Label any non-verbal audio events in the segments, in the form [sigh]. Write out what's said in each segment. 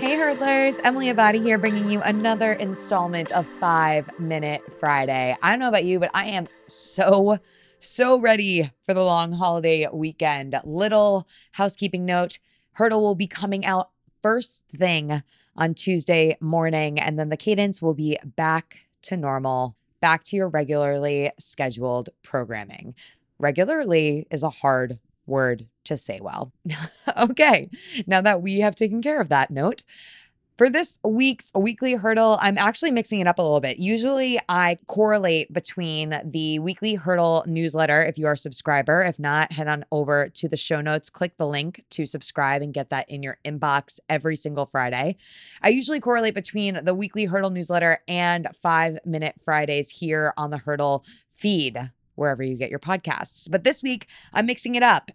Hey, hurdlers. Emily Abadi here, bringing you another installment of Five Minute Friday. I don't know about you, but I am so, so ready for the long holiday weekend. Little housekeeping note Hurdle will be coming out first thing on Tuesday morning, and then the cadence will be back to normal, back to your regularly scheduled programming. Regularly is a hard word to say well. [laughs] okay, now that we have taken care of that note, for this week's weekly hurdle, I'm actually mixing it up a little bit. Usually, I correlate between the weekly hurdle newsletter if you are a subscriber. If not, head on over to the show notes, click the link to subscribe and get that in your inbox every single Friday. I usually correlate between the weekly hurdle newsletter and five minute Fridays here on the hurdle feed wherever you get your podcasts. But this week, I'm mixing it up.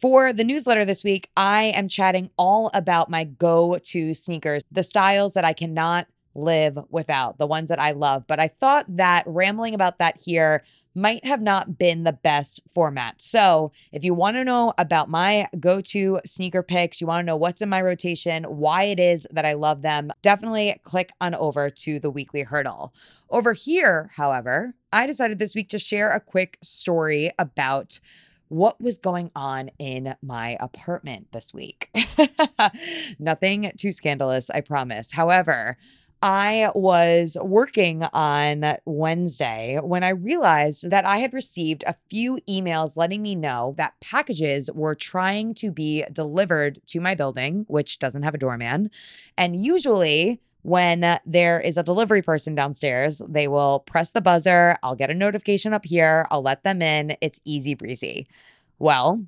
For the newsletter this week, I am chatting all about my go to sneakers, the styles that I cannot live without, the ones that I love. But I thought that rambling about that here might have not been the best format. So if you want to know about my go to sneaker picks, you want to know what's in my rotation, why it is that I love them, definitely click on over to the weekly hurdle. Over here, however, I decided this week to share a quick story about what was going on in my apartment this week. [laughs] Nothing too scandalous, I promise. However, I was working on Wednesday when I realized that I had received a few emails letting me know that packages were trying to be delivered to my building, which doesn't have a doorman. And usually, when there is a delivery person downstairs, they will press the buzzer. I'll get a notification up here. I'll let them in. It's easy breezy. Well,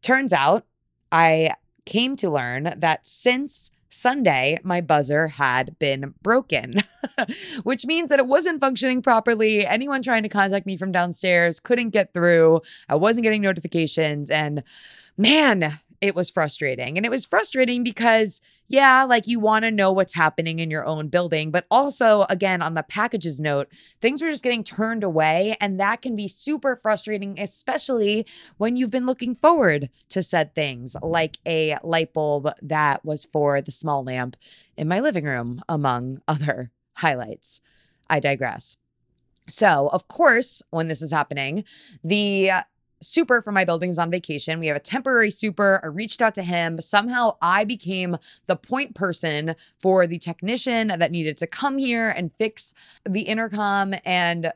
turns out I came to learn that since Sunday, my buzzer had been broken, [laughs] which means that it wasn't functioning properly. Anyone trying to contact me from downstairs couldn't get through. I wasn't getting notifications. And man, it was frustrating. And it was frustrating because, yeah, like you want to know what's happening in your own building, but also, again, on the packages note, things were just getting turned away. And that can be super frustrating, especially when you've been looking forward to said things like a light bulb that was for the small lamp in my living room, among [laughs] other highlights. I digress. So, of course, when this is happening, the super for my building's on vacation. We have a temporary super. I reached out to him. Somehow I became the point person for the technician that needed to come here and fix the intercom. And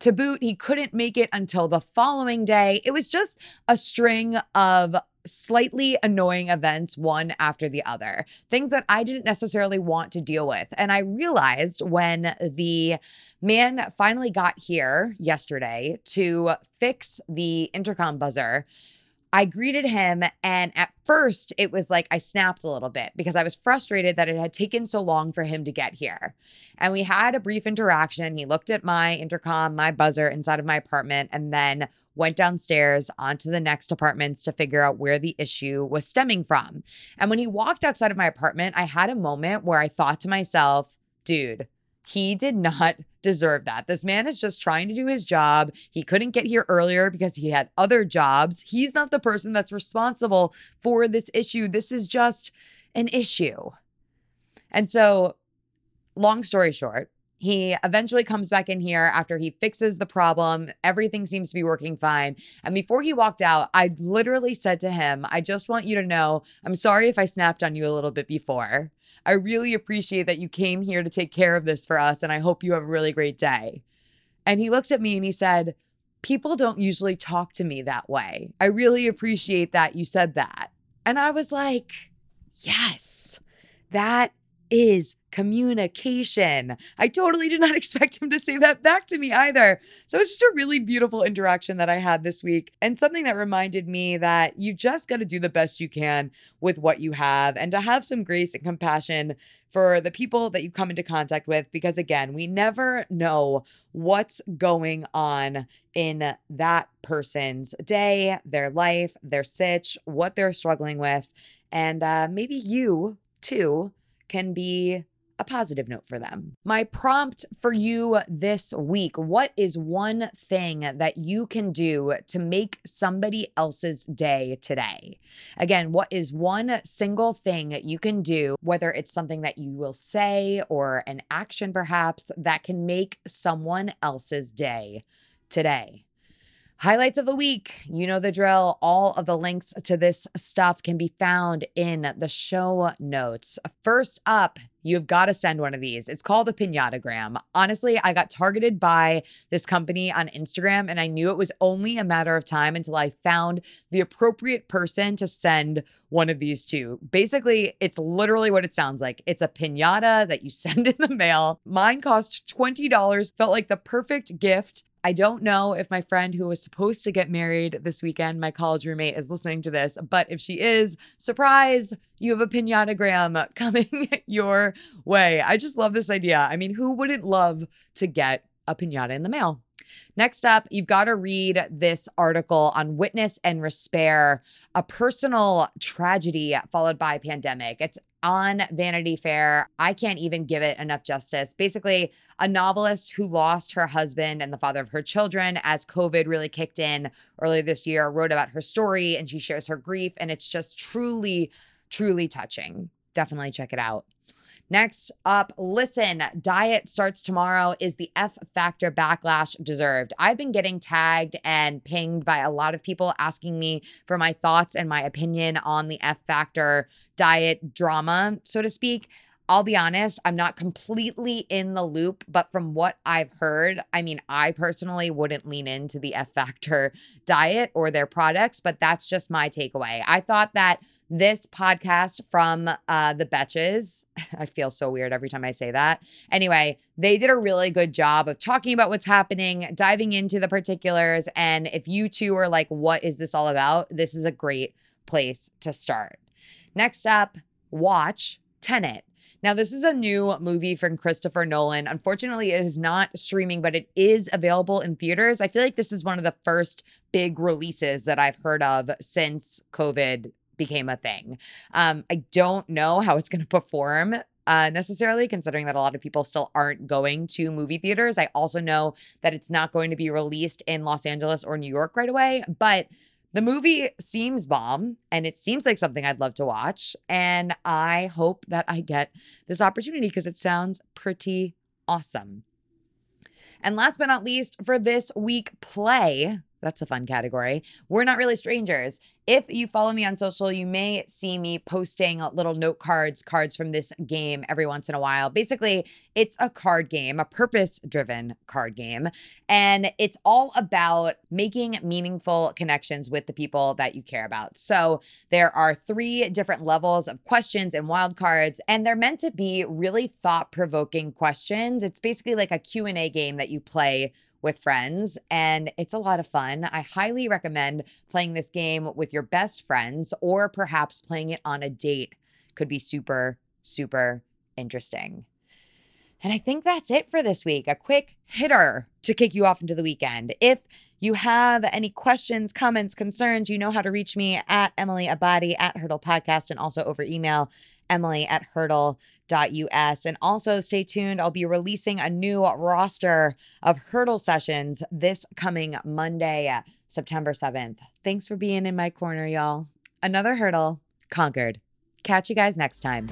to boot, he couldn't make it until the following day. It was just a string of slightly annoying events one after the other, things that I didn't necessarily want to deal with. And I realized when the man finally got here yesterday to fix the intercom buzzer I greeted him, and at first it was like I snapped a little bit because I was frustrated that it had taken so long for him to get here. And we had a brief interaction. He looked at my intercom, my buzzer inside of my apartment, and then went downstairs onto the next apartments to figure out where the issue was stemming from. And when he walked outside of my apartment, I had a moment where I thought to myself, dude, he did not deserve that. This man is just trying to do his job. He couldn't get here earlier because he had other jobs. He's not the person that's responsible for this issue. This is just an issue. And so, long story short, he eventually comes back in here after he fixes the problem. Everything seems to be working fine. And before he walked out, I literally said to him, I just want you to know I'm sorry if I snapped on you a little bit before. I really appreciate that you came here to take care of this for us. And I hope you have a really great day. And he looks at me and he said, People don't usually talk to me that way. I really appreciate that you said that. And I was like, Yes, that is communication. I totally did not [laughs] expect him to say that back to me either. So it's just a really beautiful interaction that I had this week and something that reminded me that you just got to do the best you can with what you have and to have some grace and compassion for the people that you come into contact with because again, we never know what's going on in that person's day, their life, their sitch, what they're struggling with, and uh, maybe you too can be a positive note for them. My prompt for you this week what is one thing that you can do to make somebody else's day today? Again, what is one single thing you can do, whether it's something that you will say or an action perhaps, that can make someone else's day today? Highlights of the week. You know the drill. All of the links to this stuff can be found in the show notes. First up, you've got to send one of these. It's called a pinatagram. Honestly, I got targeted by this company on Instagram and I knew it was only a matter of time until I found the appropriate person to send one of these to. Basically, it's literally what it sounds like. It's a pinata that you [laughs] send in the mail. Mine cost $20, felt like the perfect gift. I don't know if my friend who was supposed to get married this weekend, my college roommate, is listening to this, but if she is, surprise, you have a pinatagram [laughs] coming your way. I just love this idea. I mean, who wouldn't love to get a pinata in the mail? Next up, you've got to read this article on Witness and Respair, a personal tragedy followed by pandemic. It's on Vanity Fair. I can't even give it enough justice. Basically, a novelist who lost her husband and the father of her children as COVID really kicked in earlier this year wrote about her story and she shares her grief. And it's just truly, truly touching. Definitely check it out. Next up, listen, diet starts tomorrow. Is the F Factor backlash deserved? I've been getting tagged and pinged by a lot of people asking me for my thoughts and my opinion on the F Factor diet drama, so to speak. I'll be honest, I'm not completely in the loop, but from what I've heard, I mean, I personally wouldn't lean into the F Factor diet or their products, but that's just my takeaway. I thought that this podcast from uh, the Betches, [laughs] I feel so weird every time I say that. Anyway, they did a really good job of talking about what's happening, diving into the particulars. And if you two are like, what is this all about? This is a great place to start. Next up, watch Tenet. Now, this is a new movie from Christopher Nolan. Unfortunately, it is not streaming, but it is available in theaters. I feel like this is one of the first big releases that I've heard of since COVID became a thing. Um, I don't know how it's going to perform uh, necessarily, considering that a lot of people still aren't going to movie theaters. I also know that it's not going to be released in Los Angeles or New York right away, but the movie seems bomb and it seems like something I'd love to watch. And I hope that I get this opportunity because it sounds pretty awesome. And last but not least, for this week, play. That's a fun category. We're not really strangers. If you follow me on social, you may see me posting little note cards, cards from this game every once in a while. Basically, it's a card game, a purpose driven card game. And it's all about making meaningful connections with the people that you care about. So there are three different levels of questions and wild cards, and they're meant to be really thought provoking questions. It's basically like a Q&A game that you play with friends and it's a lot of fun. I highly recommend playing this game with your best friends or perhaps playing it on a date could be super, super interesting. And I think that's it for this week. A quick hitter to kick you off into the weekend. If you have any questions, comments, concerns, you know how to reach me at Emily Abadi at Hurdle Podcast and also over email, Emily at hurdle.us. And also stay tuned. I'll be releasing a new roster of hurdle sessions this coming Monday, September 7th. Thanks for being in my corner, y'all. Another hurdle conquered. Catch you guys next time.